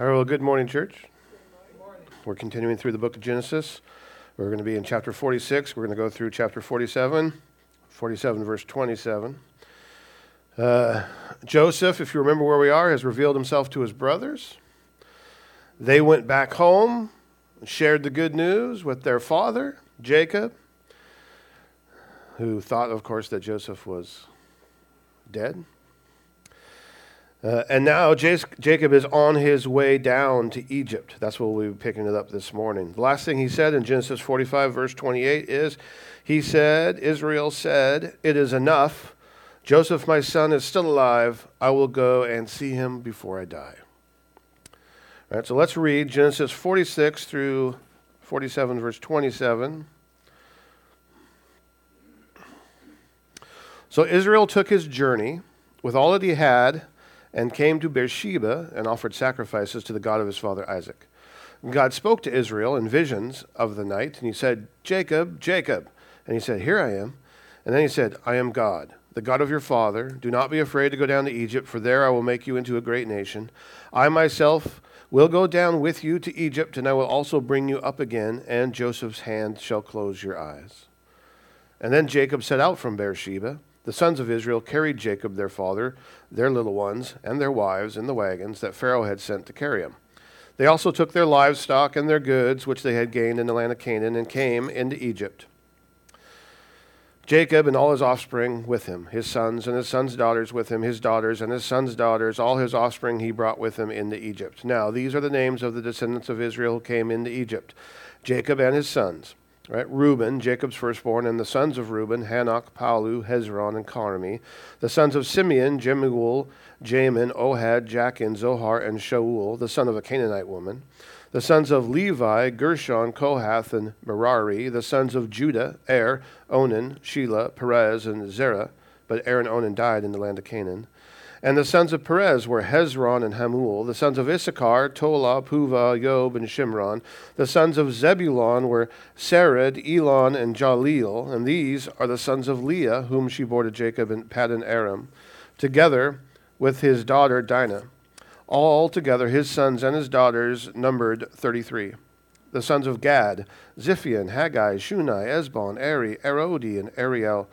All right, well, good morning, church. Good morning. We're continuing through the book of Genesis. We're going to be in chapter 46. We're going to go through chapter 47, 47, verse 27. Uh, Joseph, if you remember where we are, has revealed himself to his brothers. They went back home and shared the good news with their father, Jacob, who thought, of course, that Joseph was dead. Uh, and now Jacob is on his way down to Egypt. That's what we'll be picking it up this morning. The last thing he said in Genesis 45, verse 28 is He said, Israel said, It is enough. Joseph, my son, is still alive. I will go and see him before I die. All right, so let's read Genesis 46 through 47, verse 27. So Israel took his journey with all that he had and came to Beersheba and offered sacrifices to the God of his father Isaac. God spoke to Israel in visions of the night, and he said, Jacob, Jacob. And he said, Here I am. And then he said, I am God, the God of your father. Do not be afraid to go down to Egypt, for there I will make you into a great nation. I myself will go down with you to Egypt, and I will also bring you up again, and Joseph's hand shall close your eyes. And then Jacob set out from Beersheba. The sons of Israel carried Jacob their father, their little ones, and their wives in the wagons that Pharaoh had sent to carry them. They also took their livestock and their goods, which they had gained in the land of Canaan, and came into Egypt. Jacob and all his offspring with him, his sons and his sons' daughters with him, his daughters and his sons' daughters, all his offspring he brought with him into Egypt. Now, these are the names of the descendants of Israel who came into Egypt Jacob and his sons. Right? Reuben, Jacob's firstborn, and the sons of Reuben, Hanoch, Pallu, Hezron, and Carmi. The sons of Simeon, Jemuel, Jamin, Ohad, Jachin, Zohar, and Shaul, the son of a Canaanite woman. The sons of Levi, Gershon, Kohath, and Merari. The sons of Judah, Er, Onan, Shelah, Perez, and Zerah. But Er and Onan died in the land of Canaan. And the sons of Perez were Hezron and Hamul. The sons of Issachar, Tola, Puvah, Yob, and Shimron. The sons of Zebulun were Sered, Elon, and Jahleel. And these are the sons of Leah, whom she bore to Jacob in Paddan Aram, together with his daughter Dinah. All together his sons and his daughters numbered thirty-three. The sons of Gad, Ziphion, Haggai, Shuni, Ezbon, Eri, Arodi, and Areli.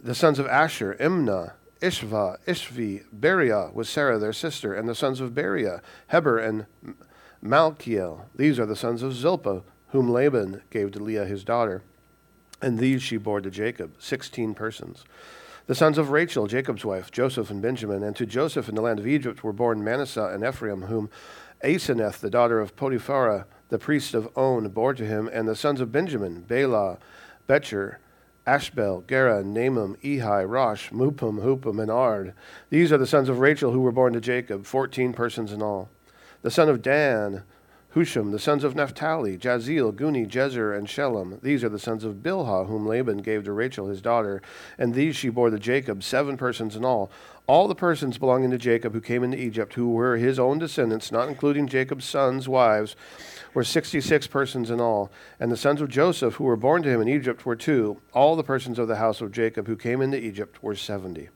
The sons of Asher, Imnah, Ishva, Ishvi, Beriah was Serah their sister, and the sons of Beriah, Heber and Malchiel. These are the sons of Zilpah, whom Laban gave to Leah his daughter. And these she bore to Jacob, sixteen persons. The sons of Rachel, Jacob's wife, Joseph and Benjamin, and to Joseph in the land of Egypt were born Manasseh and Ephraim, whom Asenath, the daughter of Potiphera, the priest of On, bore to him, and the sons of Benjamin, Bela, Becher, Ashbel, Gera, Naaman, Ehi, Rosh, Muppim, Huppim, and Ard. These are the sons of Rachel who were born to Jacob, fourteen persons in all. The son of Dan, Hushim, the sons of Naphtali, Jahziel, Guni, Jezer, and Shillem. These are the sons of Bilhah, whom Laban gave to Rachel his daughter, and these she bore to Jacob, seven persons in all. All the persons belonging to Jacob who came into Egypt, who were his own descendants, not including Jacob's sons' wives, were 66 persons in all. And the sons of Joseph who were born to him in Egypt were two. All the persons of the house of Jacob who came into Egypt were 70.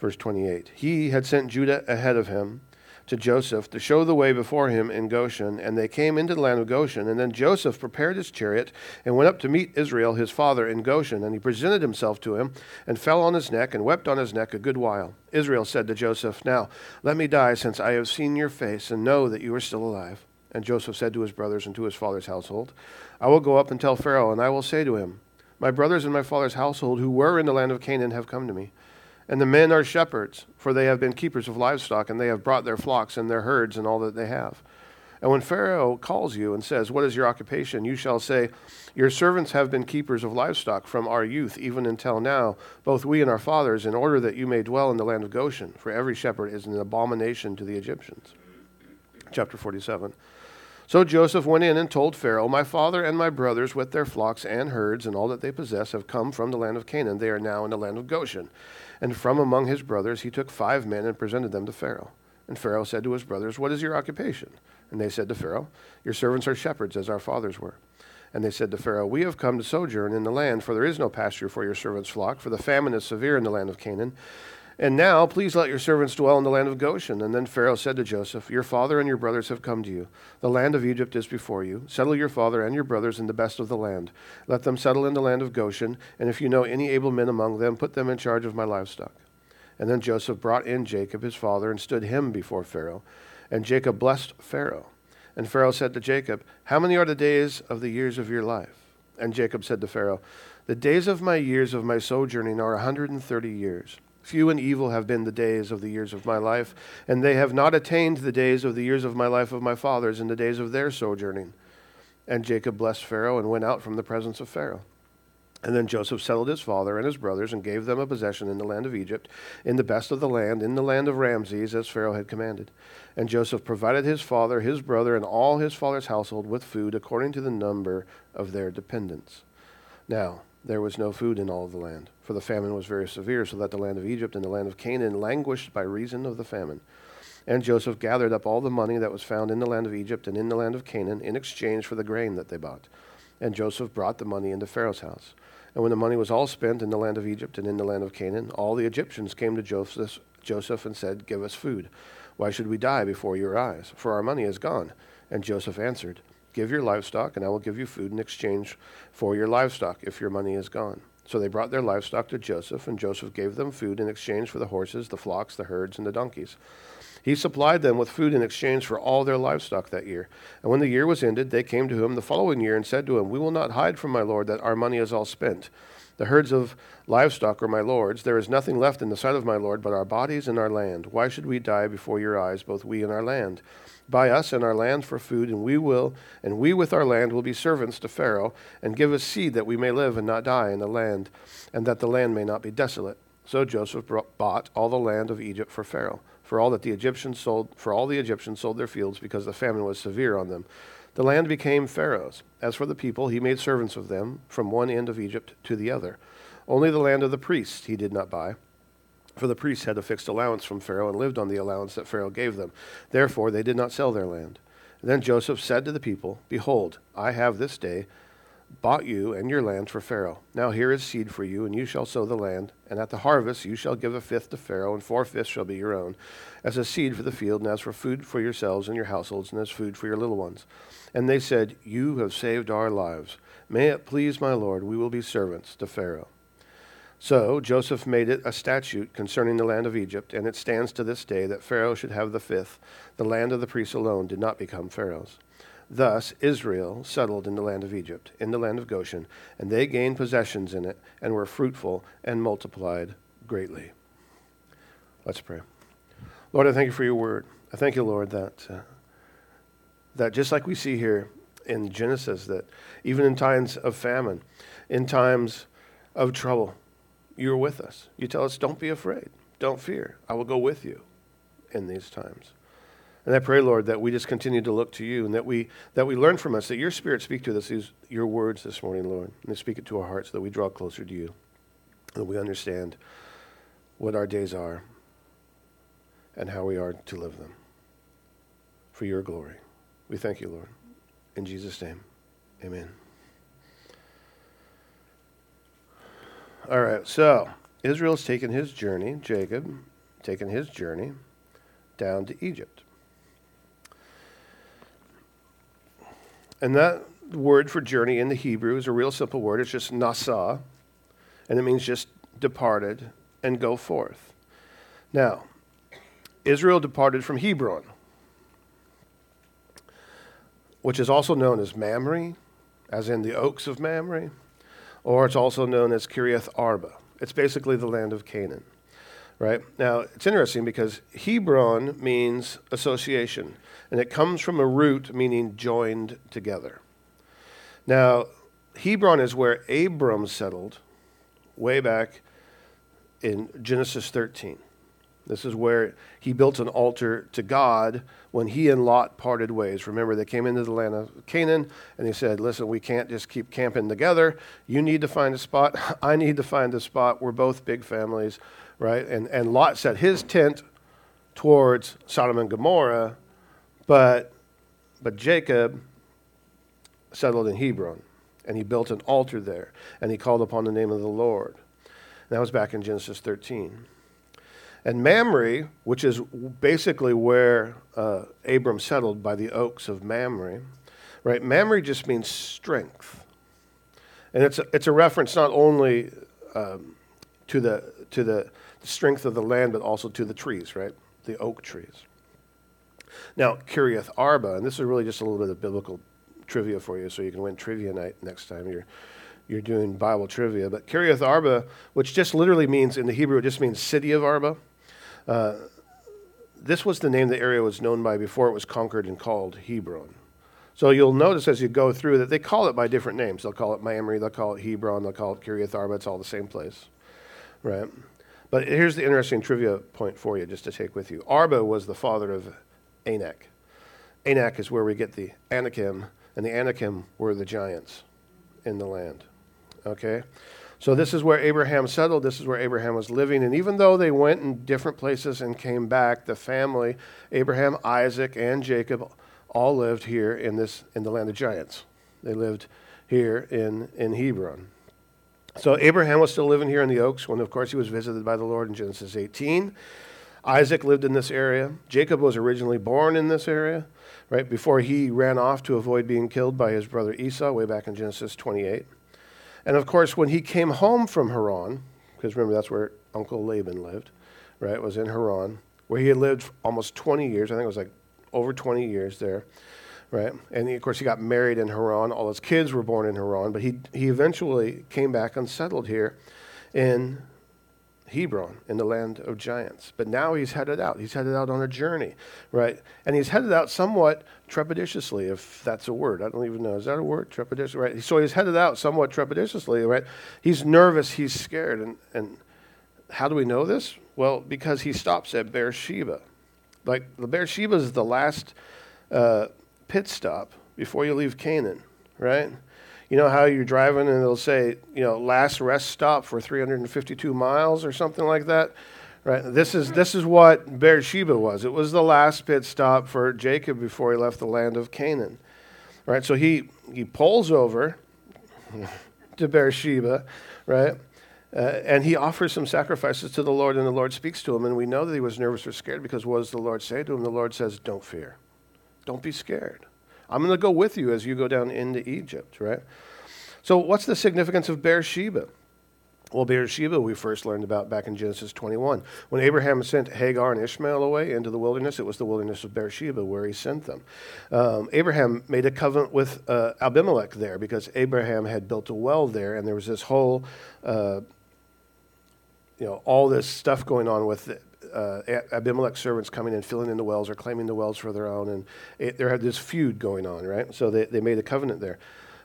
Verse 28 He had sent Judah ahead of him to Joseph to show the way before him in Goshen, and they came into the land of Goshen. And then Joseph prepared his chariot and went up to meet Israel his father in Goshen. And he presented himself to him and fell on his neck and wept on his neck a good while. Israel said to Joseph, Now let me die, since I have seen your face and know that you are still alive. And Joseph said to his brothers and to his father's household, I will go up and tell Pharaoh, and I will say to him, My brothers and my father's household, who were in the land of Canaan, have come to me. And the men are shepherds, for they have been keepers of livestock, and they have brought their flocks and their herds and all that they have. And when Pharaoh calls you and says, What is your occupation? you shall say, Your servants have been keepers of livestock from our youth, even until now, both we and our fathers, in order that you may dwell in the land of Goshen, for every shepherd is an abomination to the Egyptians. Chapter 47. So Joseph went in and told Pharaoh, My father and my brothers, with their flocks and herds and all that they possess, have come from the land of Canaan. They are now in the land of Goshen. And from among his brothers he took five men and presented them to Pharaoh. And Pharaoh said to his brothers, What is your occupation? And they said to Pharaoh, Your servants are shepherds, as our fathers were. And they said to Pharaoh, We have come to sojourn in the land, for there is no pasture for your servants' flock, for the famine is severe in the land of Canaan. And now, please let your servants dwell in the land of Goshen. And then Pharaoh said to Joseph, Your father and your brothers have come to you. The land of Egypt is before you. Settle your father and your brothers in the best of the land. Let them settle in the land of Goshen. And if you know any able men among them, put them in charge of my livestock. And then Joseph brought in Jacob, his father, and stood him before Pharaoh. And Jacob blessed Pharaoh. And Pharaoh said to Jacob, How many are the days of the years of your life? And Jacob said to Pharaoh, The days of my years of my sojourning are a 130 years. Few and evil have been the days of the years of my life, and they have not attained the days of the years of my life of my fathers in the days of their sojourning. And Jacob blessed Pharaoh and went out from the presence of Pharaoh. And then Joseph settled his father and his brothers and gave them a possession in the land of Egypt, in the best of the land, in the land of Ramses, as Pharaoh had commanded. And Joseph provided his father, his brother, and all his father's household with food according to the number of their dependents. Now, there was no food in all the land, for the famine was very severe, so that the land of Egypt and the land of Canaan languished by reason of the famine. And Joseph gathered up all the money that was found in the land of Egypt and in the land of Canaan in exchange for the grain that they bought. And Joseph brought the money into Pharaoh's house. And when the money was all spent in the land of Egypt and in the land of Canaan, all the Egyptians came to Joseph, Joseph and said, Give us food. Why should we die before your eyes? For our money is gone. And Joseph answered, Give your livestock, and I will give you food in exchange for your livestock if your money is gone. So they brought their livestock to Joseph, and Joseph gave them food in exchange for the horses, the flocks, the herds, and the donkeys. He supplied them with food in exchange for all their livestock that year. And when the year was ended, they came to him the following year and said to him, We will not hide from my Lord that our money is all spent. The herds of livestock are my Lord's. There is nothing left in the sight of my Lord but our bodies and our land. Why should we die before your eyes, both we and our land? Buy us and our land for food, and we will, and we with our land will be servants to Pharaoh, and give us seed that we may live and not die in the land, and that the land may not be desolate. So Joseph bought all the land of Egypt for Pharaoh, for all that the Egyptians sold, for all the Egyptians sold their fields because the famine was severe on them. The land became Pharaoh's. As for the people, he made servants of them from one end of Egypt to the other. Only the land of the priests he did not buy for the priests had a fixed allowance from Pharaoh and lived on the allowance that Pharaoh gave them. Therefore, they did not sell their land. Then Joseph said to the people, Behold, I have this day bought you and your land for Pharaoh. Now here is seed for you, and you shall sow the land. And at the harvest you shall give a fifth to Pharaoh, and four fifths shall be your own, as a seed for the field, and as for food for yourselves and your households, and as food for your little ones. And they said, You have saved our lives. May it please my Lord, we will be servants to Pharaoh. So Joseph made it a statute concerning the land of Egypt, and it stands to this day that Pharaoh should have the fifth. The land of the priests alone did not become Pharaoh's. Thus Israel settled in the land of Egypt, in the land of Goshen, and they gained possessions in it, and were fruitful and multiplied greatly. Let's pray. Lord, I thank you for your word. I thank you, Lord, that, uh, that just like we see here in Genesis, that even in times of famine, in times of trouble, you're with us. You tell us, don't be afraid. Don't fear. I will go with you in these times. And I pray, Lord, that we just continue to look to you and that we, that we learn from us, that your Spirit speak to us these, your words this morning, Lord, and speak it to our hearts so that we draw closer to you, that we understand what our days are and how we are to live them for your glory. We thank you, Lord. In Jesus' name, amen. All right, so Israel's taken his journey, Jacob, taken his journey down to Egypt. And that word for journey in the Hebrew is a real simple word. It's just nasa, and it means just departed and go forth. Now, Israel departed from Hebron, which is also known as Mamre, as in the oaks of Mamre or it's also known as Kiriath Arba. It's basically the land of Canaan. Right? Now, it's interesting because Hebron means association, and it comes from a root meaning joined together. Now, Hebron is where Abram settled way back in Genesis 13. This is where he built an altar to God when he and Lot parted ways. Remember, they came into the land of Canaan and he said, Listen, we can't just keep camping together. You need to find a spot. I need to find a spot. We're both big families, right? And, and Lot set his tent towards Sodom and Gomorrah, but, but Jacob settled in Hebron and he built an altar there and he called upon the name of the Lord. And that was back in Genesis 13. And Mamre, which is basically where uh, Abram settled by the oaks of Mamre, right? Mamre just means strength. And it's a, it's a reference not only um, to, the, to the strength of the land, but also to the trees, right? The oak trees. Now, Kiriath Arba, and this is really just a little bit of biblical trivia for you, so you can win trivia night next time you're you're doing Bible trivia. But Kiriath Arba, which just literally means in the Hebrew, it just means city of Arba. Uh, this was the name the area was known by before it was conquered and called Hebron. So you'll notice as you go through that they call it by different names. They'll call it Mamre, they'll call it Hebron, they'll call it Kiriath Arba. It's all the same place, right? But here's the interesting trivia point for you, just to take with you. Arba was the father of Anak. Anak is where we get the Anakim, and the Anakim were the giants in the land. Okay? So this is where Abraham settled. This is where Abraham was living. And even though they went in different places and came back, the family, Abraham, Isaac, and Jacob, all lived here in this in the land of giants. They lived here in, in Hebron. So Abraham was still living here in the Oaks when, of course, he was visited by the Lord in Genesis 18. Isaac lived in this area. Jacob was originally born in this area, right, before he ran off to avoid being killed by his brother Esau way back in Genesis 28. And of course, when he came home from Haran, because remember that's where Uncle Laban lived, right, was in Haran, where he had lived almost 20 years. I think it was like over 20 years there, right? And he, of course, he got married in Haran. All his kids were born in Haran, but he, he eventually came back and settled here in Hebron in the land of giants. But now he's headed out. He's headed out on a journey, right? And he's headed out somewhat trepidatiously, if that's a word. I don't even know. Is that a word? Trepidatious, right? So he's headed out somewhat trepidatiously, right? He's nervous. He's scared. And, and how do we know this? Well, because he stops at Beersheba. Like, the Beersheba is the last uh, pit stop before you leave Canaan, right? You know how you're driving and it'll say, you know, last rest stop for 352 miles or something like that? Right? This is, this is what Beersheba was. It was the last pit stop for Jacob before he left the land of Canaan. Right? So he, he pulls over to Beersheba, right? Uh, and he offers some sacrifices to the Lord, and the Lord speaks to him. And we know that he was nervous or scared because what does the Lord say to him? The Lord says, Don't fear. Don't be scared. I'm going to go with you as you go down into Egypt, right? So, what's the significance of Beersheba? Well, Beersheba we first learned about back in Genesis 21. When Abraham sent Hagar and Ishmael away into the wilderness, it was the wilderness of Beersheba where he sent them. Um, Abraham made a covenant with uh, Abimelech there because Abraham had built a well there, and there was this whole, uh, you know, all this stuff going on with uh, Abimelech's servants coming and filling in the wells or claiming the wells for their own, and it, there had this feud going on, right? So they, they made a covenant there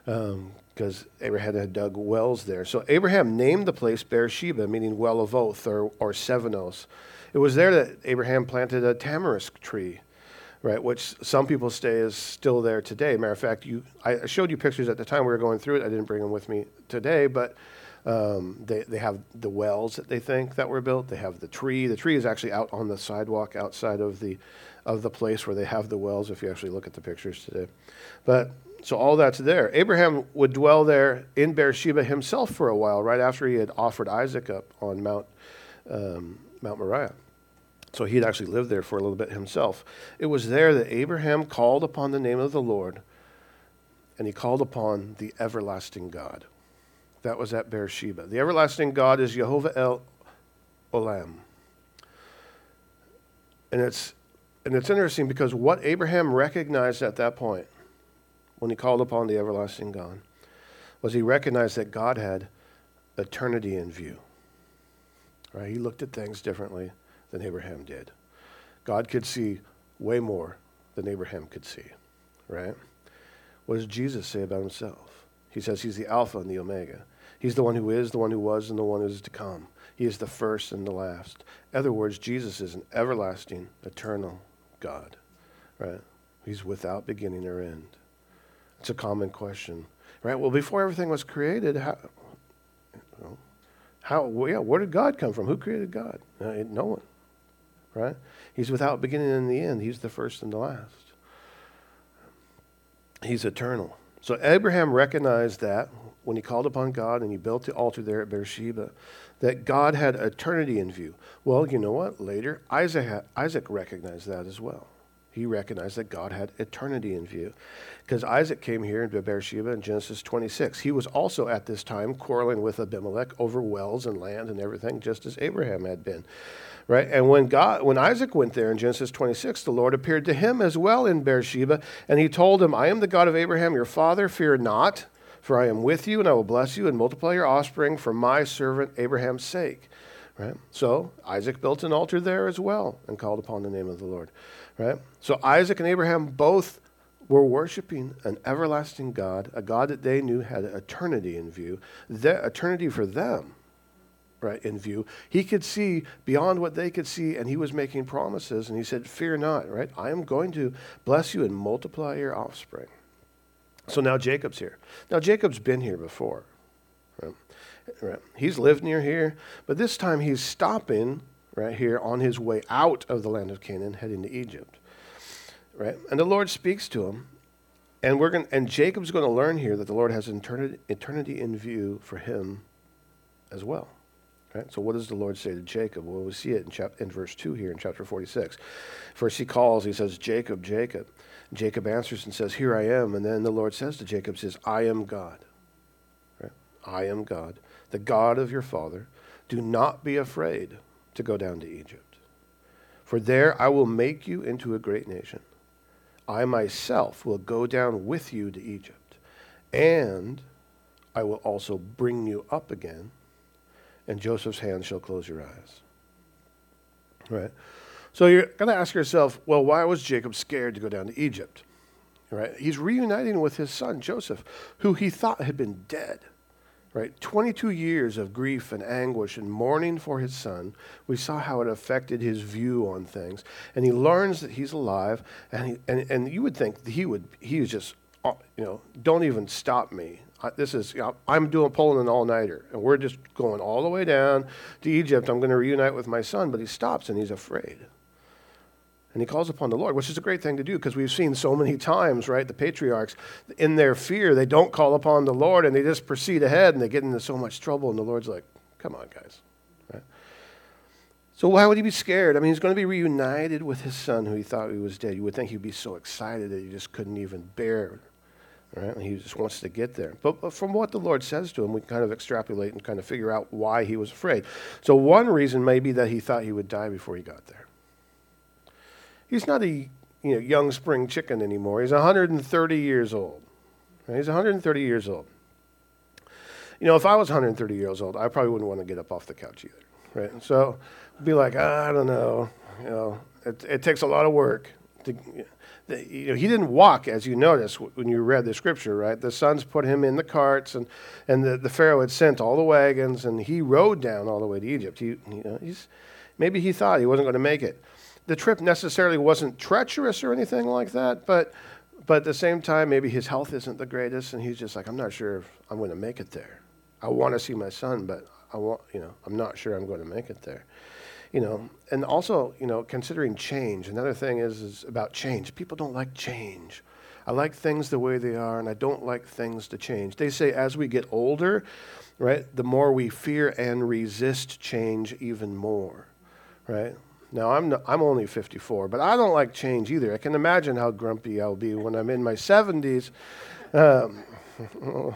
because um, Abraham had dug wells there. So Abraham named the place Beersheba, meaning well of oath or, or Sevenos. It was there that Abraham planted a tamarisk tree, right, which some people say is still there today. Matter of fact, you, I showed you pictures at the time we were going through it. I didn't bring them with me today, but um, they, they have the wells that they think that were built. They have the tree. The tree is actually out on the sidewalk outside of the of the place where they have the wells. If you actually look at the pictures today, but so all that's there. Abraham would dwell there in Beersheba himself for a while, right after he had offered Isaac up on Mount um, Mount Moriah. So he'd actually lived there for a little bit himself. It was there that Abraham called upon the name of the Lord, and he called upon the everlasting God. That was at Beersheba. The everlasting God is Jehovah El Olam. And it's, and it's interesting because what Abraham recognized at that point, when he called upon the everlasting God, was he recognized that God had eternity in view. Right? He looked at things differently than Abraham did. God could see way more than Abraham could see. Right? What does Jesus say about himself? He says he's the Alpha and the Omega. He's the one who is, the one who was, and the one who is to come. He is the first and the last. In other words, Jesus is an everlasting, eternal God, right? He's without beginning or end. It's a common question, right? Well, before everything was created, how, how yeah, where did God come from? Who created God? Uh, no one, right? He's without beginning and the end. He's the first and the last. He's eternal. So Abraham recognized that when he called upon God and he built the altar there at Beersheba, that God had eternity in view. Well, you know what? Later, Isaac, Isaac recognized that as well. He recognized that God had eternity in view. Because Isaac came here in Beersheba in Genesis 26. He was also at this time quarreling with Abimelech over wells and land and everything, just as Abraham had been. Right? And when God when Isaac went there in Genesis 26, the Lord appeared to him as well in Beersheba, and he told him, I am the God of Abraham, your father, fear not, for I am with you, and I will bless you and multiply your offspring for my servant Abraham's sake. Right? So Isaac built an altar there as well and called upon the name of the Lord. Right? So Isaac and Abraham both were worshiping an everlasting God, a God that they knew had eternity in view, the eternity for them, right, in view. He could see beyond what they could see, and he was making promises, and he said, Fear not, right? I am going to bless you and multiply your offspring. So now Jacob's here. Now Jacob's been here before. Right? Right. He's lived near here, but this time he's stopping right here on his way out of the land of Canaan, heading to Egypt right? And the Lord speaks to him, and we're going and Jacob's going to learn here that the Lord has eternity, eternity in view for him as well. Right? So what does the Lord say to Jacob? Well, we see it in, chap- in verse 2 here in chapter 46. First he calls, he says, Jacob, Jacob. Jacob answers and says, Here I am. And then the Lord says to Jacob, says, I am God. Right? I am God, the God of your father. Do not be afraid to go down to Egypt. For there I will make you into a great nation. I myself will go down with you to Egypt, and I will also bring you up again, and Joseph's hand shall close your eyes. Right? So you're going to ask yourself, well, why was Jacob scared to go down to Egypt? Right? He's reuniting with his son Joseph, who he thought had been dead right? 22 years of grief and anguish and mourning for his son. We saw how it affected his view on things. And he learns that he's alive, and, he, and, and you would think he would, he was just, uh, you know, don't even stop me. this is, you know, I'm doing pulling an all nighter, and we're just going all the way down to Egypt. I'm going to reunite with my son, but he stops and he's afraid. And he calls upon the Lord, which is a great thing to do because we've seen so many times, right? The patriarchs, in their fear, they don't call upon the Lord and they just proceed ahead and they get into so much trouble. And the Lord's like, come on, guys. Right? So why would he be scared? I mean, he's going to be reunited with his son who he thought he was dead. You would think he'd be so excited that he just couldn't even bear Right? And he just wants to get there. But, but, from what the Lord says to him, we kind of extrapolate and kind of figure out why he was afraid. So one reason may be that he thought he would die before he got there. He's not a you know, young spring chicken anymore. He's 130 years old. Right? He's 130 years old. You know, if I was 130 years old, I probably wouldn't want to get up off the couch either, right? So, be like, ah, I don't know, you know, it, it takes a lot of work. To, you know, he didn't walk, as you notice when you read the scripture, right? The sons put him in the carts, and, and the, the Pharaoh had sent all the wagons, and he rode down all the way to Egypt. He, you know, he's, maybe he thought he wasn't going to make it the trip necessarily wasn't treacherous or anything like that, but but at the same time, maybe his health isn't the greatest, and he's just like, I'm not sure if I'm going to make it there. I want to see my son, but I want, you know, I'm not sure I'm going to make it there. You know, and also, you know, considering change. Another thing is, is about change. People don't like change. I like things the way they are, and I don't like things to change. They say as we get older, right, the more we fear and resist change even more, right? Now, I'm, no, I'm only 54, but I don't like change either. I can imagine how grumpy I'll be when I'm in my 70s um,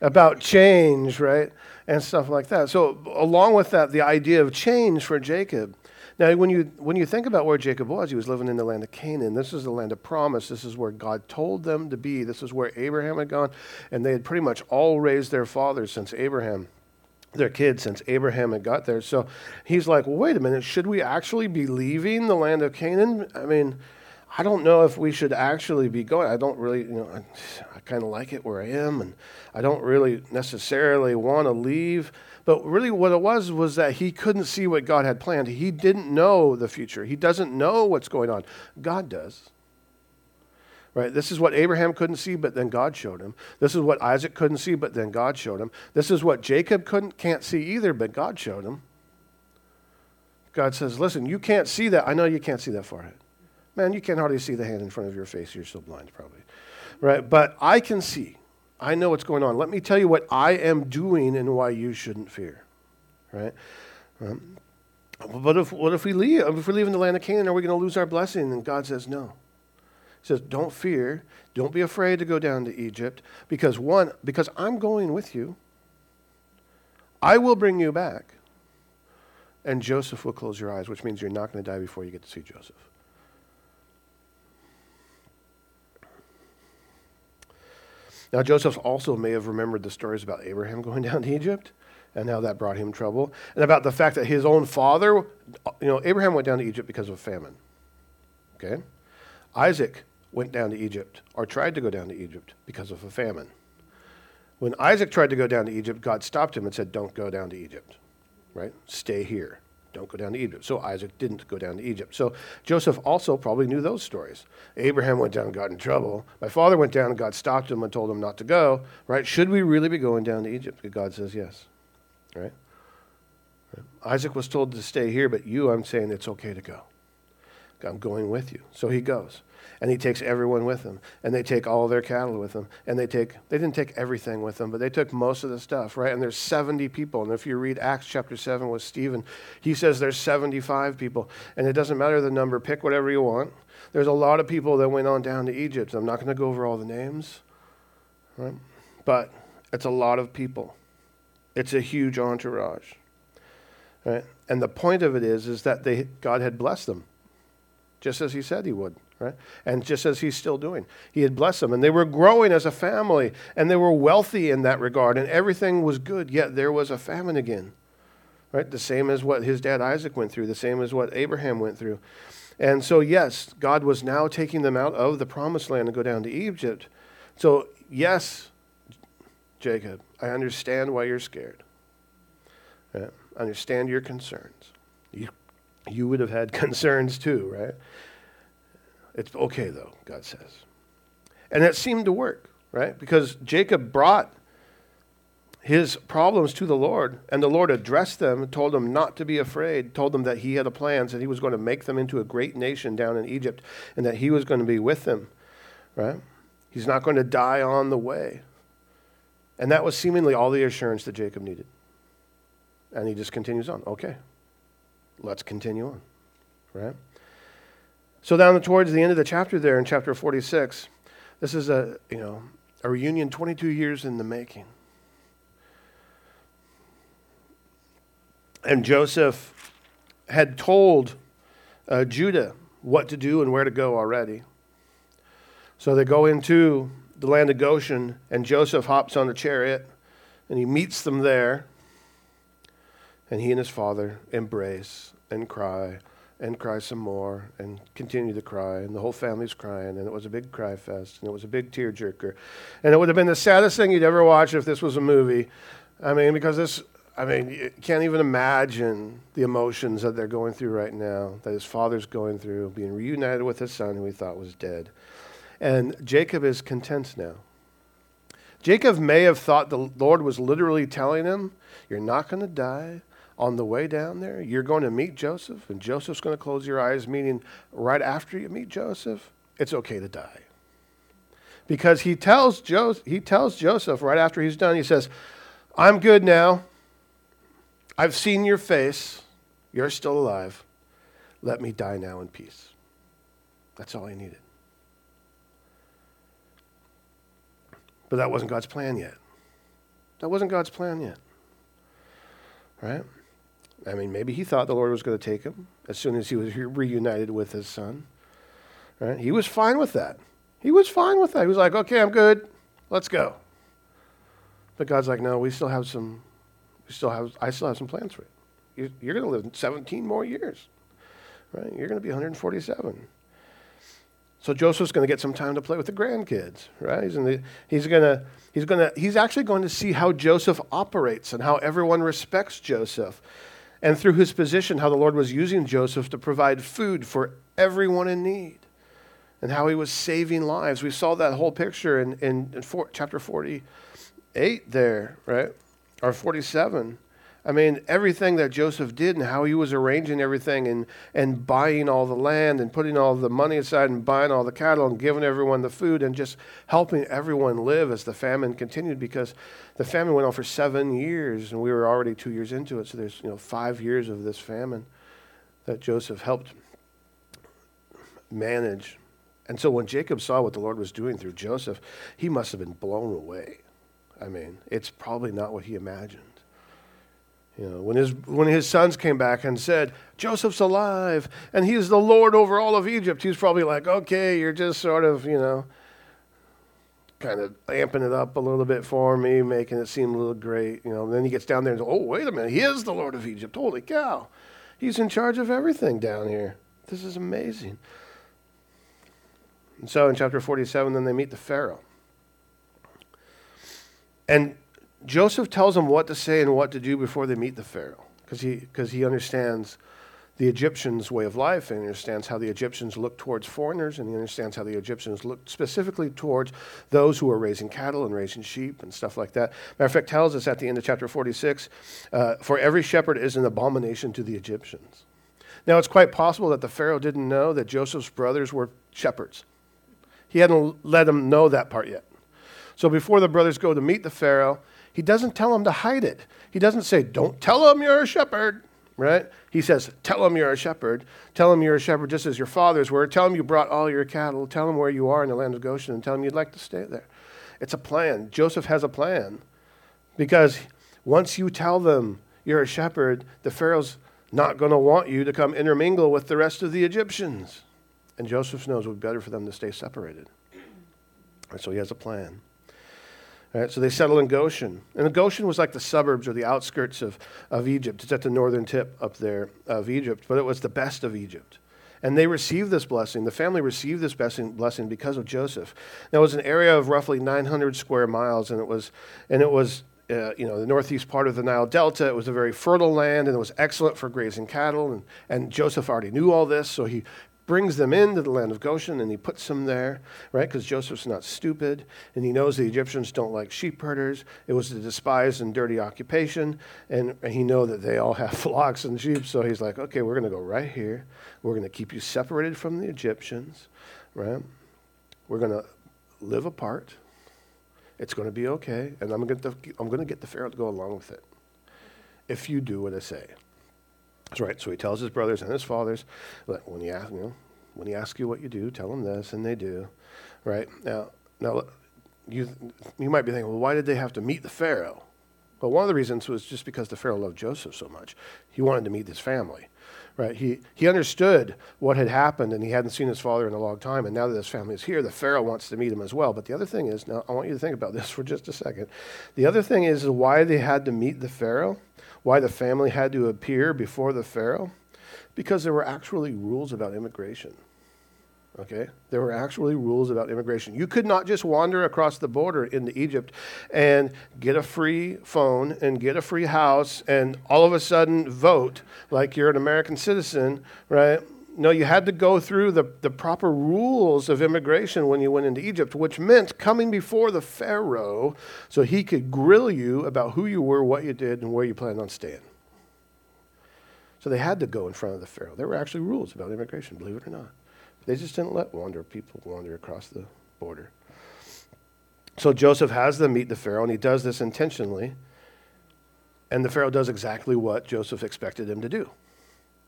about change, right? And stuff like that. So, along with that, the idea of change for Jacob. Now, when you, when you think about where Jacob was, he was living in the land of Canaan. This is the land of promise. This is where God told them to be. This is where Abraham had gone. And they had pretty much all raised their fathers since Abraham their kids since Abraham had got there. So he's like, well, wait a minute, should we actually be leaving the land of Canaan? I mean, I don't know if we should actually be going. I don't really, you know, I, I kind of like it where I am, and I don't really necessarily want to leave. But really, what it was was that he couldn't see what God had planned. He didn't know the future, he doesn't know what's going on. God does. Right? This is what Abraham couldn't see, but then God showed him. This is what Isaac couldn't see, but then God showed him. This is what Jacob couldn't can't see either, but God showed him. God says, "Listen, you can't see that. I know you can't see that far ahead. Man, you can hardly see the hand in front of your face. You're so blind, probably. Right? But I can see. I know what's going on. Let me tell you what I am doing and why you shouldn't fear. Right? Um, but if, what if we leave? If we leave in the land of Canaan, are we going to lose our blessing? And God says, no. He says, don't fear. Don't be afraid to go down to Egypt because, one, because I'm going with you. I will bring you back. And Joseph will close your eyes, which means you're not going to die before you get to see Joseph. Now, Joseph also may have remembered the stories about Abraham going down to Egypt and how that brought him trouble, and about the fact that his own father, you know, Abraham went down to Egypt because of famine. Okay? Isaac went down to Egypt, or tried to go down to Egypt because of a famine. When Isaac tried to go down to Egypt, God stopped him and said, Don't go down to Egypt, right? Stay here. Don't go down to Egypt. So Isaac didn't go down to Egypt. So Joseph also probably knew those stories. Abraham went down and got in trouble. My father went down and God stopped him and told him not to go, right? Should we really be going down to Egypt? God says yes, right? Isaac was told to stay here, but you, I'm saying it's okay to go. I'm going with you. So he goes and he takes everyone with him. And they take all their cattle with them and they take they didn't take everything with them but they took most of the stuff right? And there's 70 people. And if you read acts chapter 7 with stephen he says there's 75 people. And it doesn't matter the number. Pick whatever you want. There's a lot of people that went on down to egypt. I'm not going to go over all the names right? But it's a lot of people. It's a huge entourage right? And the point of it is is that they god had blessed them just as he said he would right? And just as he's still doing, he had blessed them. And they were growing as a family, and they were wealthy in that regard, and everything was good, yet there was a famine again, right? The same as what his dad Isaac went through, the same as what Abraham went through. And so, yes, God was now taking them out of the promised land and go down to Egypt. So, yes, Jacob, I understand why you're scared. I understand your concerns. You, you would have had concerns too, right? It's okay, though, God says. And it seemed to work, right? Because Jacob brought his problems to the Lord, and the Lord addressed them, told them not to be afraid, told them that he had a plan, that he was going to make them into a great nation down in Egypt, and that he was going to be with them, right? He's not going to die on the way. And that was seemingly all the assurance that Jacob needed. And he just continues on. Okay, let's continue on, right? So down towards the end of the chapter there in chapter 46, this is a, you know, a reunion 22 years in the making. And Joseph had told uh, Judah what to do and where to go already. So they go into the land of Goshen, and Joseph hops on a chariot, and he meets them there. And he and his father embrace and cry and cry some more and continue to cry. And the whole family's crying. And it was a big cry fest. And it was a big tearjerker. And it would have been the saddest thing you'd ever watch if this was a movie. I mean, because this, I mean, you can't even imagine the emotions that they're going through right now, that his father's going through, being reunited with his son who he thought was dead. And Jacob is content now. Jacob may have thought the Lord was literally telling him, You're not going to die on the way down there, you're going to meet Joseph, and Joseph's going to close your eyes, meaning right after you meet Joseph, it's okay to die. Because he tells, jo- he tells Joseph right after he's done, he says, I'm good now. I've seen your face. You're still alive. Let me die now in peace. That's all he needed. But that wasn't God's plan yet. That wasn't God's plan yet. Right? I mean, maybe he thought the Lord was going to take him as soon as he was reunited with his son. Right? He was fine with that. He was fine with that. He was like, okay, I'm good. Let's go. But God's like, no, we still have some, we still have, I still have some plans for you. You're going to live 17 more years, right? You're going to be 147. So Joseph's going to get some time to play with the grandkids, right? He's, he's going to, he's going to, he's actually going to see how Joseph operates and how everyone respects Joseph and through his position, how the Lord was using Joseph to provide food for everyone in need and how he was saving lives. We saw that whole picture in, in, in four, chapter 48 there, right? Or 47, I mean, everything that Joseph did and how he was arranging everything and, and buying all the land and putting all the money aside and buying all the cattle and giving everyone the food and just helping everyone live as the famine continued because the famine went on for seven years and we were already two years into it. So there's, you know, five years of this famine that Joseph helped manage. And so when Jacob saw what the Lord was doing through Joseph, he must have been blown away. I mean, it's probably not what he imagined. You know, when his, when his sons came back and said, Joseph's alive and he's the Lord over all of Egypt, he's probably like, okay, you're just sort of, you know, kind of amping it up a little bit for me, making it seem a little great. You know, and then he gets down there and says, oh, wait a minute, he is the Lord of Egypt. Holy cow. He's in charge of everything down here. This is amazing. And so in chapter 47, then they meet the Pharaoh. And Joseph tells them what to say and what to do before they meet the Pharaoh because he, cause he understands the Egyptians' way of life and he understands how the Egyptians look towards foreigners and he understands how the Egyptians look specifically towards those who are raising cattle and raising sheep and stuff like that. Matter of fact, tells us at the end of chapter 46 uh, for every shepherd is an abomination to the Egyptians. Now, it's quite possible that the Pharaoh didn't know that Joseph's brothers were shepherds. He hadn't let them know that part yet. So before the brothers go to meet the Pharaoh, he doesn't tell them to hide it. He doesn't say, Don't tell them you're a shepherd, right? He says, Tell them you're a shepherd. Tell them you're a shepherd just as your fathers were. Tell them you brought all your cattle. Tell them where you are in the land of Goshen and tell them you'd like to stay there. It's a plan. Joseph has a plan because once you tell them you're a shepherd, the Pharaoh's not going to want you to come intermingle with the rest of the Egyptians. And Joseph knows it would be better for them to stay separated. And so he has a plan. Right, so they settle in Goshen. And Goshen was like the suburbs or the outskirts of, of Egypt. It's at the northern tip up there of Egypt, but it was the best of Egypt. And they received this blessing. The family received this blessing, blessing because of Joseph. Now, it was an area of roughly 900 square miles, and it was, and it was uh, you know, the northeast part of the Nile Delta. It was a very fertile land, and it was excellent for grazing cattle. And, and Joseph already knew all this, so he brings them into the land of Goshen and he puts them there, right? Because Joseph's not stupid and he knows the Egyptians don't like sheep herders. It was a despised and dirty occupation, and he know that they all have flocks and sheep. So he's like, okay, we're going to go right here. We're going to keep you separated from the Egyptians, right? We're going to live apart. It's going to be okay, and I'm going to I'm going to get the Pharaoh to go along with it if you do what I say. That's right. So he tells his brothers and his fathers, when he ask, you know, when he asks you what you do, tell him this, and they do. Right now, now you you might be thinking, well, why did they have to meet the Pharaoh? Well, one of the reasons was just because the Pharaoh loved Joseph so much. He wanted to meet his family. Right? He, he understood what had happened and he hadn't seen his father in a long time. And now that his family is here, the Pharaoh wants to meet him as well. But the other thing is, now I want you to think about this for just a second. The other thing is why they had to meet the Pharaoh why the family had to appear before the Pharaoh? Because there were actually rules about immigration. Okay? There were actually rules about immigration. You could not just wander across the border into Egypt and get a free phone and get a free house and all of a sudden vote like you're an American citizen, right? No, you had to go through the, the proper rules of immigration when you went into Egypt, which meant coming before the Pharaoh so he could grill you about who you were, what you did, and where you planned on staying. So they had to go in front of the Pharaoh. There were actually rules about immigration, believe it or not. They just didn't let wander people wander across the border. So Joseph has them meet the Pharaoh, and he does this intentionally. And the Pharaoh does exactly what Joseph expected him to do.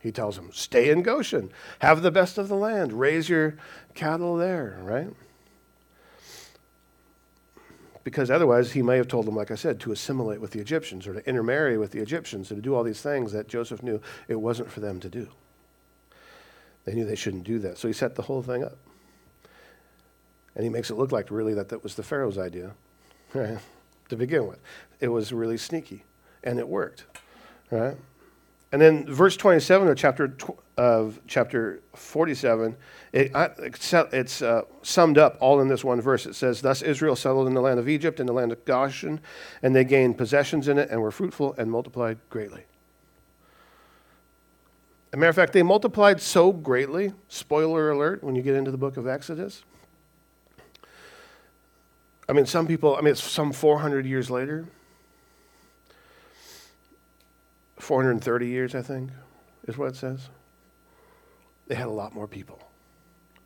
He tells them, stay in Goshen, have the best of the land, raise your cattle there, right? Because otherwise, he may have told them, like I said, to assimilate with the Egyptians or to intermarry with the Egyptians or to do all these things that Joseph knew it wasn't for them to do. They knew they shouldn't do that. So he set the whole thing up. And he makes it look like really that that was the Pharaoh's idea, right? To begin with. It was really sneaky, and it worked, right? And then verse 27 of chapter, of chapter 47, it, it's uh, summed up all in this one verse. It says, Thus Israel settled in the land of Egypt, in the land of Goshen, and they gained possessions in it and were fruitful and multiplied greatly. As a matter of fact, they multiplied so greatly, spoiler alert, when you get into the book of Exodus. I mean, some people, I mean, it's some 400 years later 430 years, I think, is what it says. They had a lot more people.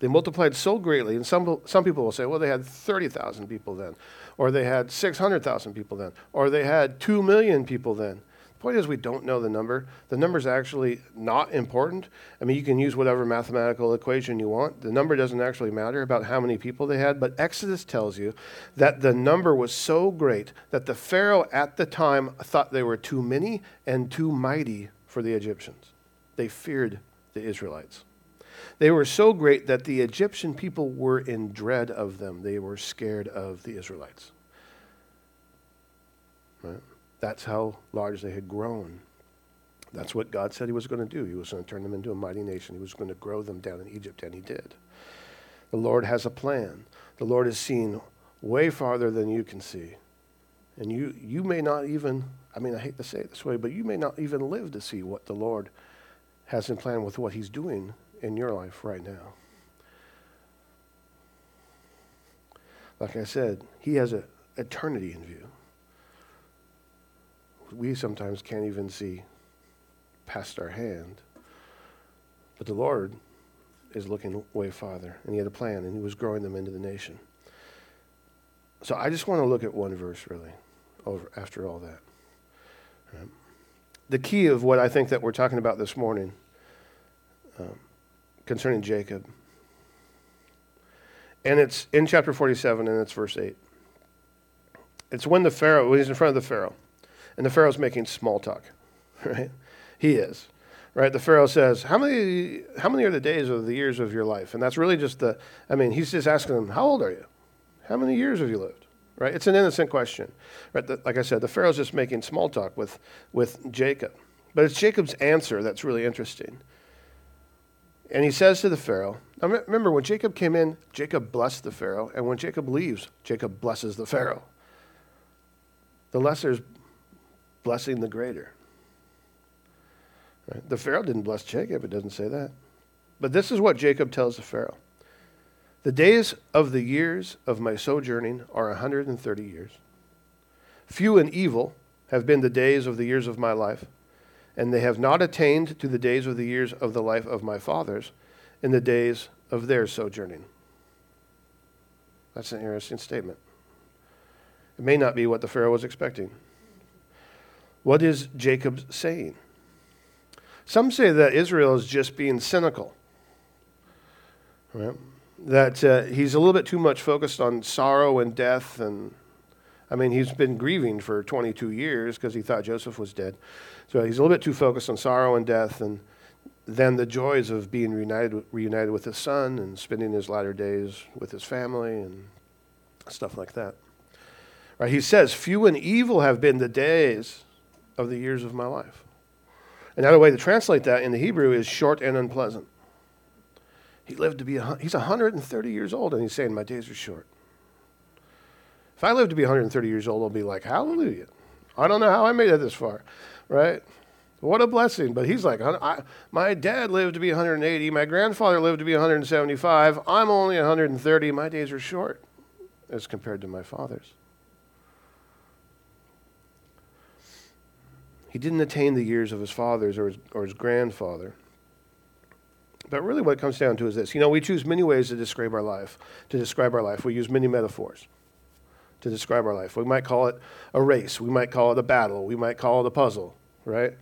They multiplied so greatly, and some, some people will say, well, they had 30,000 people then, or they had 600,000 people then, or they had 2 million people then. Point is, we don't know the number. The number is actually not important. I mean, you can use whatever mathematical equation you want. The number doesn't actually matter about how many people they had, but Exodus tells you that the number was so great that the Pharaoh at the time thought they were too many and too mighty for the Egyptians. They feared the Israelites. They were so great that the Egyptian people were in dread of them. They were scared of the Israelites. Right? That's how large they had grown. That's what God said He was going to do. He was going to turn them into a mighty nation. He was going to grow them down in Egypt, and He did. The Lord has a plan. The Lord is seen way farther than you can see. And you, you may not even, I mean, I hate to say it this way, but you may not even live to see what the Lord has in plan with what He's doing in your life right now. Like I said, He has an eternity in view. We sometimes can't even see past our hand. But the Lord is looking way farther, and He had a plan, and He was growing them into the nation. So I just want to look at one verse, really, over after all that. Right. The key of what I think that we're talking about this morning um, concerning Jacob. And it's in chapter 47, and it's verse 8. It's when the Pharaoh, when he's in front of the Pharaoh, and the Pharaoh's making small talk, right? He is, right? The Pharaoh says, how many, how many are the days or the years of your life? And that's really just the, I mean, he's just asking them, how old are you? How many years have you lived? Right? It's an innocent question. Right? The, like I said, the Pharaoh's just making small talk with, with Jacob. But it's Jacob's answer that's really interesting. And he says to the Pharaoh, now remember, when Jacob came in, Jacob blessed the Pharaoh. And when Jacob leaves, Jacob blesses the Pharaoh. The lesser is blessing the greater. Right? The Pharaoh didn't bless Jacob, it doesn't say that. But this is what Jacob tells the Pharaoh The days of the years of my sojourning are 130 years. Few and evil have been the days of the years of my life and they have not attained to the days of the years of the life of my fathers in the days of their sojourning. That's an interesting statement. It may not be what the Pharaoh was expecting. What is Jacob saying? Some say that Israel is just being cynical. Right? That uh, he's a little bit too much focused on sorrow and death. And I mean, he's been grieving for 22 years because he thought Joseph was dead. So he's a little bit too focused on sorrow and death and then the joys of being reunited, reunited with his son and spending his latter days with his family and stuff like that. Right? He says, Few and evil have been the days of the years of my life. Another way to translate that in the Hebrew is short and unpleasant. He lived to be, a, he's 130 years old, and he's saying, My days are short. If I live to be 130 years old, I'll be like, Hallelujah. I don't know how I made it this far right? What a blessing. But he's like, my dad lived to be 180. My grandfather lived to be 175. I'm only 130. My days are short as compared to my father's. He didn't attain the years of his father's or his, or his grandfather. But really, what it comes down to is this. You know, we choose many ways to describe our life. To describe our life, we use many metaphors to describe our life. We might call it a race. We might call it a battle. We might call it a puzzle, right?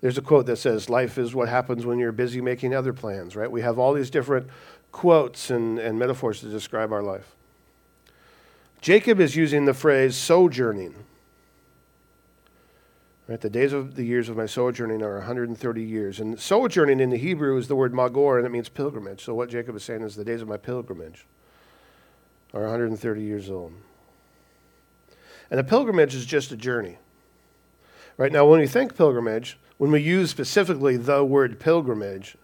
There's a quote that says, Life is what happens when you're busy making other plans, right? We have all these different quotes and, and metaphors to describe our life. Jacob is using the phrase sojourning. Right, the days of the years of my sojourning are 130 years. And sojourning in the Hebrew is the word magor, and it means pilgrimage. So what Jacob is saying is the days of my pilgrimage are 130 years old. And a pilgrimage is just a journey. Right now, when we think pilgrimage, when we use specifically the word pilgrimage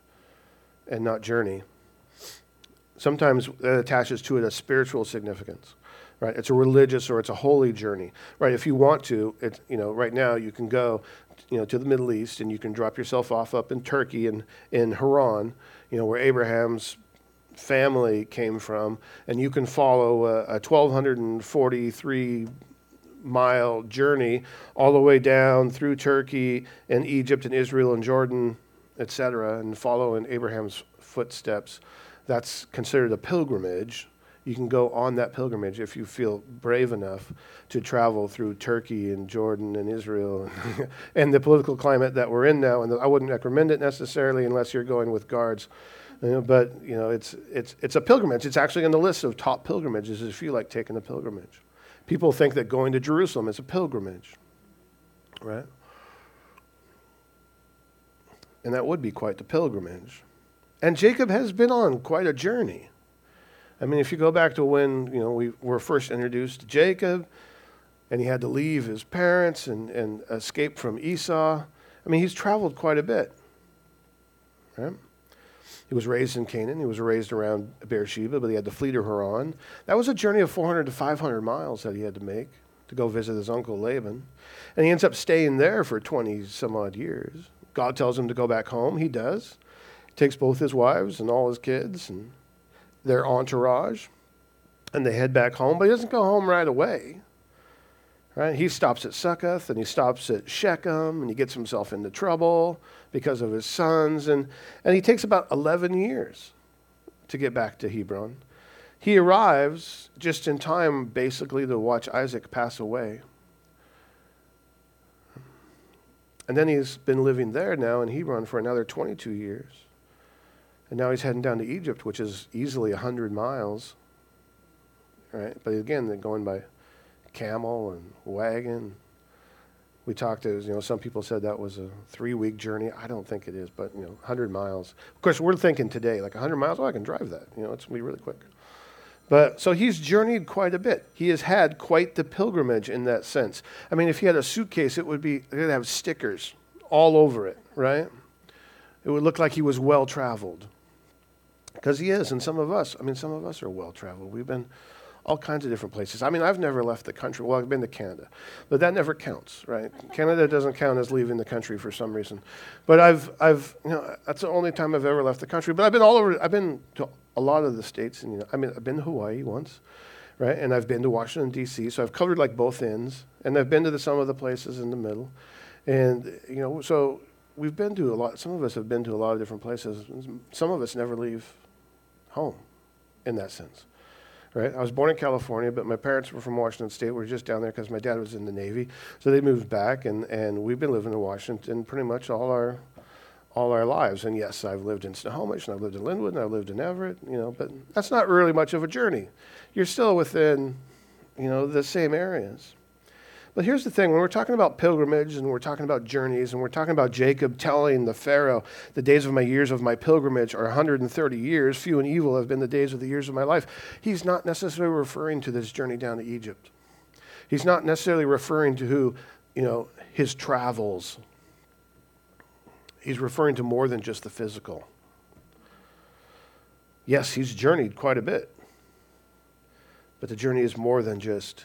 and not journey, sometimes that attaches to it a spiritual significance. Right? It's a religious or it's a holy journey. Right? If you want to, it's, you know, right now you can go you know, to the Middle East and you can drop yourself off up in Turkey and in Haran, you know, where Abraham's family came from, and you can follow a, a 1243 mile journey all the way down through Turkey and Egypt and Israel and Jordan, etc., and follow in Abraham's footsteps. That's considered a pilgrimage. You can go on that pilgrimage if you feel brave enough to travel through Turkey and Jordan and Israel and the political climate that we're in now. And I wouldn't recommend it necessarily unless you're going with guards. You know, but you know, it's, it's, it's a pilgrimage. It's actually in the list of top pilgrimages if you like taking a pilgrimage. People think that going to Jerusalem is a pilgrimage, right? And that would be quite the pilgrimage. And Jacob has been on quite a journey. I mean, if you go back to when you know we were first introduced to Jacob, and he had to leave his parents and, and escape from Esau. I mean, he's traveled quite a bit. Right? He was raised in Canaan. He was raised around Beersheba, but he had to flee to Haran. That was a journey of 400 to 500 miles that he had to make to go visit his uncle Laban. And he ends up staying there for 20 some odd years. God tells him to go back home. He does. He takes both his wives and all his kids and their entourage, and they head back home. But he doesn't go home right away. Right? He stops at Succoth and he stops at Shechem and he gets himself into trouble because of his sons. And, and he takes about 11 years to get back to Hebron. He arrives just in time, basically, to watch Isaac pass away. And then he's been living there now in Hebron for another 22 years. And now he's heading down to Egypt, which is easily 100 miles. Right? But again, they're going by camel and wagon. We talked to, you know, some people said that was a three week journey. I don't think it is, but, you know, 100 miles. Of course, we're thinking today, like 100 miles, oh, I can drive that. You know, it's going to be really quick. But so he's journeyed quite a bit. He has had quite the pilgrimage in that sense. I mean, if he had a suitcase, it would be, it would have stickers all over it, right? It would look like he was well traveled. Because he is, and some of us, I mean, some of us are well traveled. We've been all kinds of different places. I mean, I've never left the country. Well, I've been to Canada, but that never counts, right? Canada doesn't count as leaving the country for some reason. But I've, I've, you know, that's the only time I've ever left the country. But I've been all over. I've been to a lot of the states, and you know, I mean, I've been to Hawaii once, right? And I've been to Washington D.C. So I've covered like both ends, and I've been to the, some of the places in the middle, and you know, so we've been to a lot. Some of us have been to a lot of different places. Some of us never leave home, in that sense right? I was born in California, but my parents were from Washington State. We were just down there because my dad was in the Navy. So they moved back, and, and we've been living in Washington pretty much all our all our lives. And yes, I've lived in Snohomish, and I've lived in Lynnwood, and I've lived in Everett, you know, but that's not really much of a journey. You're still within, you know, the same areas. But here's the thing when we're talking about pilgrimage and we're talking about journeys and we're talking about Jacob telling the Pharaoh, the days of my years of my pilgrimage are 130 years, few and evil have been the days of the years of my life, he's not necessarily referring to this journey down to Egypt. He's not necessarily referring to who, you know, his travels. He's referring to more than just the physical. Yes, he's journeyed quite a bit. But the journey is more than just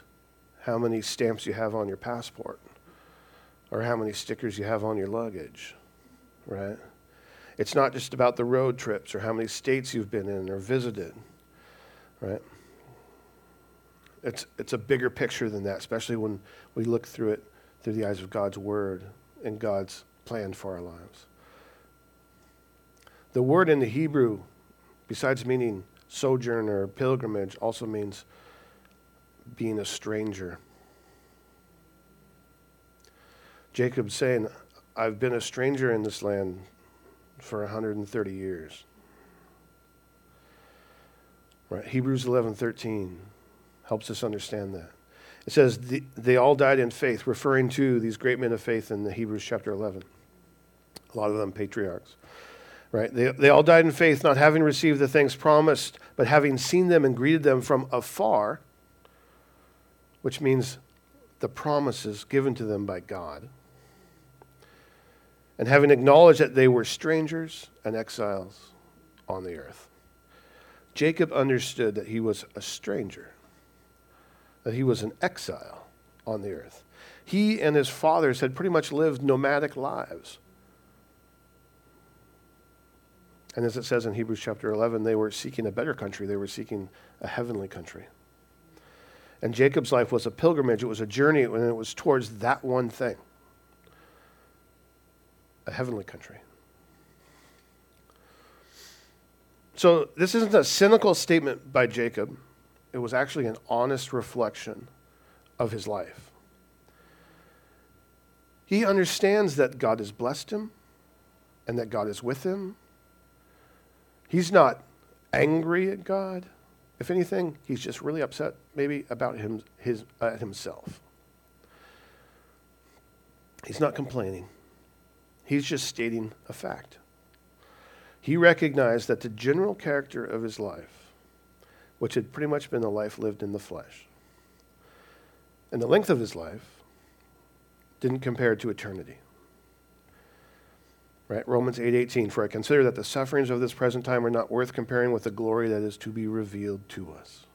how many stamps you have on your passport or how many stickers you have on your luggage, right? It's not just about the road trips or how many states you've been in or visited, right? It's, it's a bigger picture than that, especially when we look through it through the eyes of God's Word and God's plan for our lives. The word in the Hebrew, besides meaning sojourn or pilgrimage, also means being a stranger. Jacob's saying, I've been a stranger in this land for 130 years. Right? Hebrews 11:13 helps us understand that. It says they all died in faith, referring to these great men of faith in the Hebrews chapter 11. A lot of them patriarchs. Right? They, they all died in faith, not having received the things promised, but having seen them and greeted them from afar which means the promises given to them by God. And having acknowledged that they were strangers and exiles on the earth. Jacob understood that he was a stranger, that he was an exile on the earth. He and his fathers had pretty much lived nomadic lives. And as it says in Hebrews chapter 11, they were seeking a better country, they were seeking a heavenly country. And Jacob's life was a pilgrimage, it was a journey, and it was towards that one thing a heavenly country. So, this isn't a cynical statement by Jacob. It was actually an honest reflection of his life. He understands that God has blessed him and that God is with him. He's not angry at God. If anything, he's just really upset, maybe about him, his, uh, himself. He's not complaining, he's just stating a fact. He recognized that the general character of his life, which had pretty much been a life lived in the flesh, and the length of his life didn't compare to eternity. Right? Romans 8:18 for I consider that the sufferings of this present time are not worth comparing with the glory that is to be revealed to us.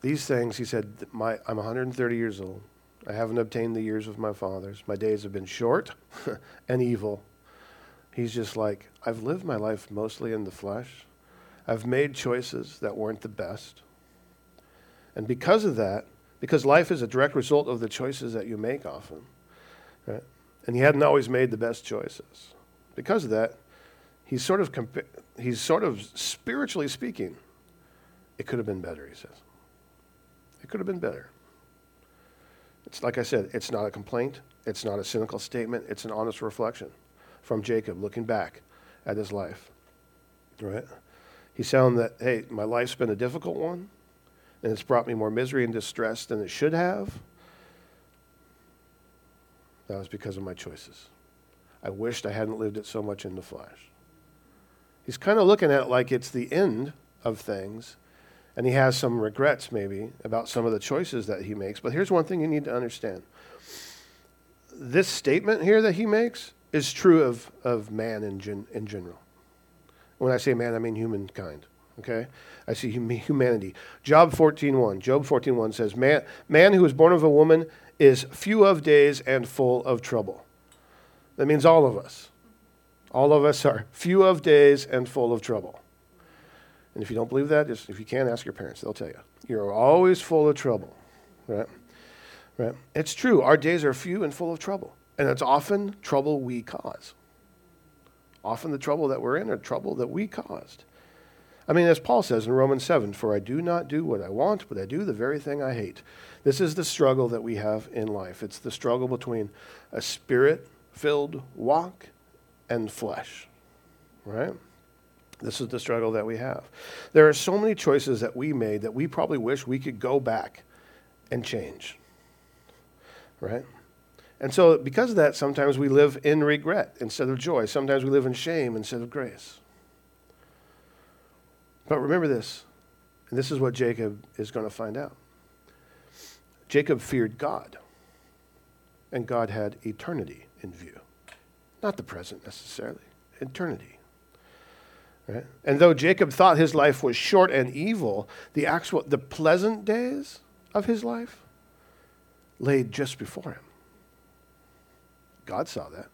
These things he said my, I'm 130 years old. I haven't obtained the years of my fathers. My days have been short and evil. He's just like I've lived my life mostly in the flesh. I've made choices that weren't the best. And because of that, because life is a direct result of the choices that you make often, right? And he hadn't always made the best choices. Because of that, he's sort of, compa- he's sort of spiritually speaking, it could have been better, he says. It could have been better. It's like I said, it's not a complaint, it's not a cynical statement, it's an honest reflection from Jacob looking back at his life. Right? He's saying that, hey, my life's been a difficult one, and it's brought me more misery and distress than it should have. That was because of my choices. I wished I hadn't lived it so much in the flesh. He's kind of looking at it like it's the end of things, and he has some regrets maybe about some of the choices that he makes. But here's one thing you need to understand this statement here that he makes is true of, of man in, gen, in general. When I say man, I mean humankind. Okay? I see humanity. Job 14.1. Job 14.1 says, man, man who is born of a woman is few of days and full of trouble. That means all of us. All of us are few of days and full of trouble. And if you don't believe that, just, if you can't, ask your parents. They'll tell you. You're always full of trouble. Right? Right? It's true. Our days are few and full of trouble. And it's often trouble we cause. Often the trouble that we're in are trouble that we caused. I mean, as Paul says in Romans 7, for I do not do what I want, but I do the very thing I hate. This is the struggle that we have in life. It's the struggle between a spirit filled walk and flesh, right? This is the struggle that we have. There are so many choices that we made that we probably wish we could go back and change, right? And so, because of that, sometimes we live in regret instead of joy. Sometimes we live in shame instead of grace. But remember this, and this is what Jacob is going to find out. Jacob feared God, and God had eternity in view. Not the present necessarily, eternity. Right? And though Jacob thought his life was short and evil, the actual the pleasant days of his life laid just before him. God saw that.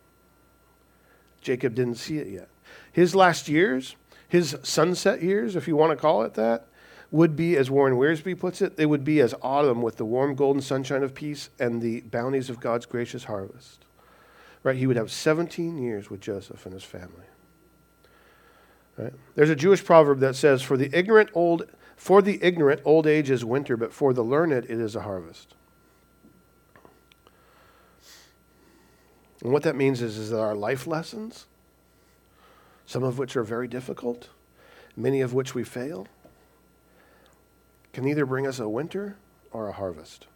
Jacob didn't see it yet. His last years, his sunset years, if you want to call it that, would be, as Warren Wiersbe puts it, they would be as autumn with the warm golden sunshine of peace and the bounties of God's gracious harvest. Right? He would have 17 years with Joseph and his family. Right? There's a Jewish proverb that says, "For the ignorant old, for the ignorant, old age is winter, but for the learned, it is a harvest." And what that means is, is that our life lessons, some of which are very difficult, many of which we fail, can either bring us a winter or a harvest.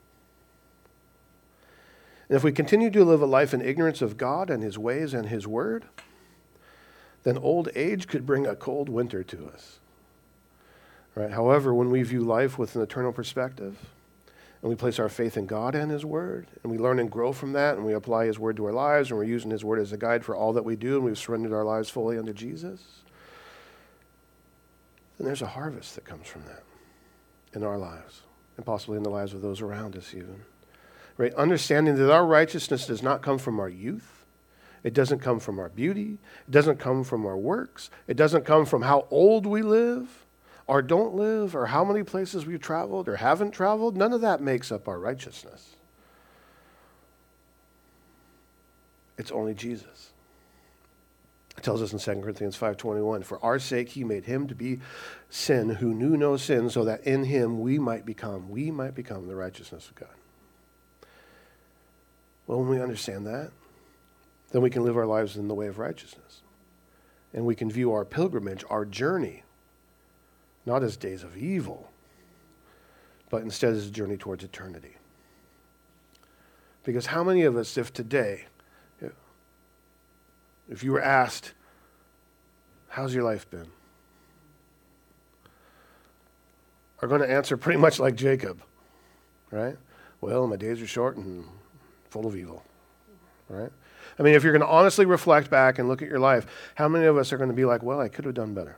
And if we continue to live a life in ignorance of God and His ways and His word, then old age could bring a cold winter to us. Right? However, when we view life with an eternal perspective, and we place our faith in God and His Word, and we learn and grow from that, and we apply His Word to our lives, and we're using His Word as a guide for all that we do, and we've surrendered our lives fully unto Jesus, then there's a harvest that comes from that in our lives, and possibly in the lives of those around us, even. Right? Understanding that our righteousness does not come from our youth. It doesn't come from our beauty. It doesn't come from our works. It doesn't come from how old we live. Or don't live or how many places we've traveled or haven't traveled, none of that makes up our righteousness. It's only Jesus. It tells us in 2 Corinthians 5:21, "For our sake he made him to be sin who knew no sin, so that in him we might become we might become the righteousness of God." Well, when we understand that, then we can live our lives in the way of righteousness. And we can view our pilgrimage, our journey, not as days of evil, but instead as a journey towards eternity. Because how many of us, if today, if you were asked, How's your life been? are going to answer pretty much like Jacob, right? Well, my days are short and full of evil, right? I mean, if you're going to honestly reflect back and look at your life, how many of us are going to be like, well, I could have done better?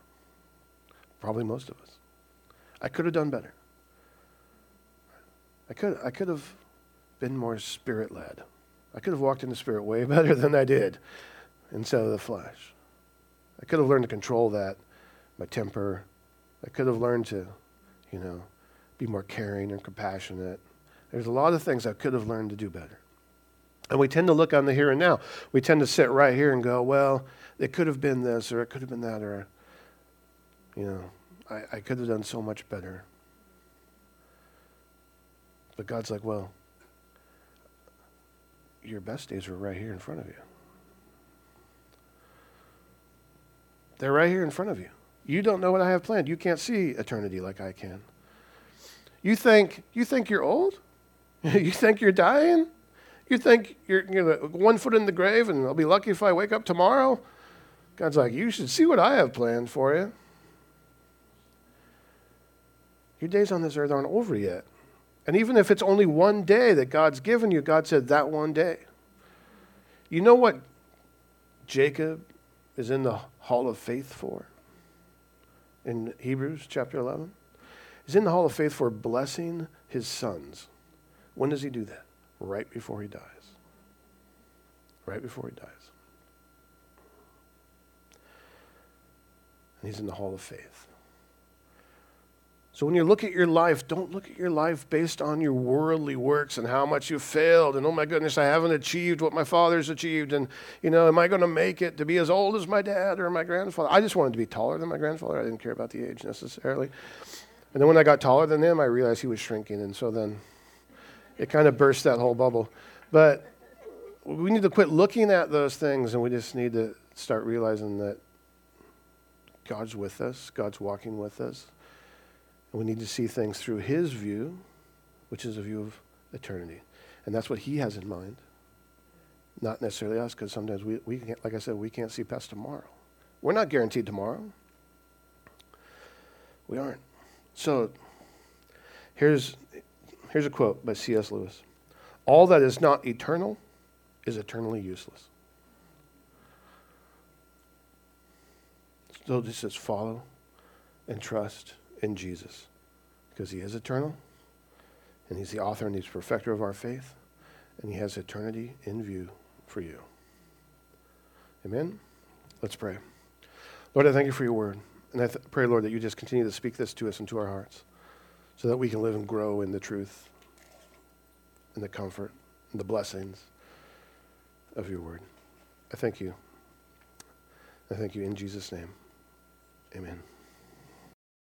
Probably most of us. I could have done better. I could, I could have been more spirit led. I could have walked in the spirit way better than I did instead of the flesh. I could have learned to control that, my temper. I could have learned to, you know, be more caring and compassionate. There's a lot of things I could have learned to do better. And we tend to look on the here and now. We tend to sit right here and go, well, it could have been this or it could have been that or, you know, I, I could have done so much better. But God's like, well, your best days are right here in front of you. They're right here in front of you. You don't know what I have planned. You can't see eternity like I can. You think you think you're old? you think you're dying? You think you're you know, one foot in the grave and I'll be lucky if I wake up tomorrow? God's like, you should see what I have planned for you. Your days on this earth aren't over yet. And even if it's only one day that God's given you, God said that one day. You know what Jacob is in the hall of faith for? In Hebrews chapter 11? He's in the hall of faith for blessing his sons. When does he do that? Right before he dies. Right before he dies. And he's in the hall of faith. So when you look at your life, don't look at your life based on your worldly works and how much you've failed and oh my goodness, I haven't achieved what my father's achieved and you know, am I going to make it to be as old as my dad or my grandfather? I just wanted to be taller than my grandfather. I didn't care about the age necessarily. And then when I got taller than him, I realized he was shrinking and so then it kind of burst that whole bubble. But we need to quit looking at those things and we just need to start realizing that God's with us, God's walking with us. And we need to see things through his view, which is a view of eternity. And that's what he has in mind. Not necessarily us, because sometimes we, we can't, like I said, we can't see past tomorrow. We're not guaranteed tomorrow. We aren't. So here's, here's a quote by C.S. Lewis All that is not eternal is eternally useless. So this says follow and trust in Jesus because he is eternal and he's the author and he's perfecter of our faith and he has eternity in view for you. Amen? Let's pray. Lord, I thank you for your word. And I th- pray, Lord, that you just continue to speak this to us and to our hearts so that we can live and grow in the truth and the comfort and the blessings of your word. I thank you. I thank you in Jesus' name. Amen.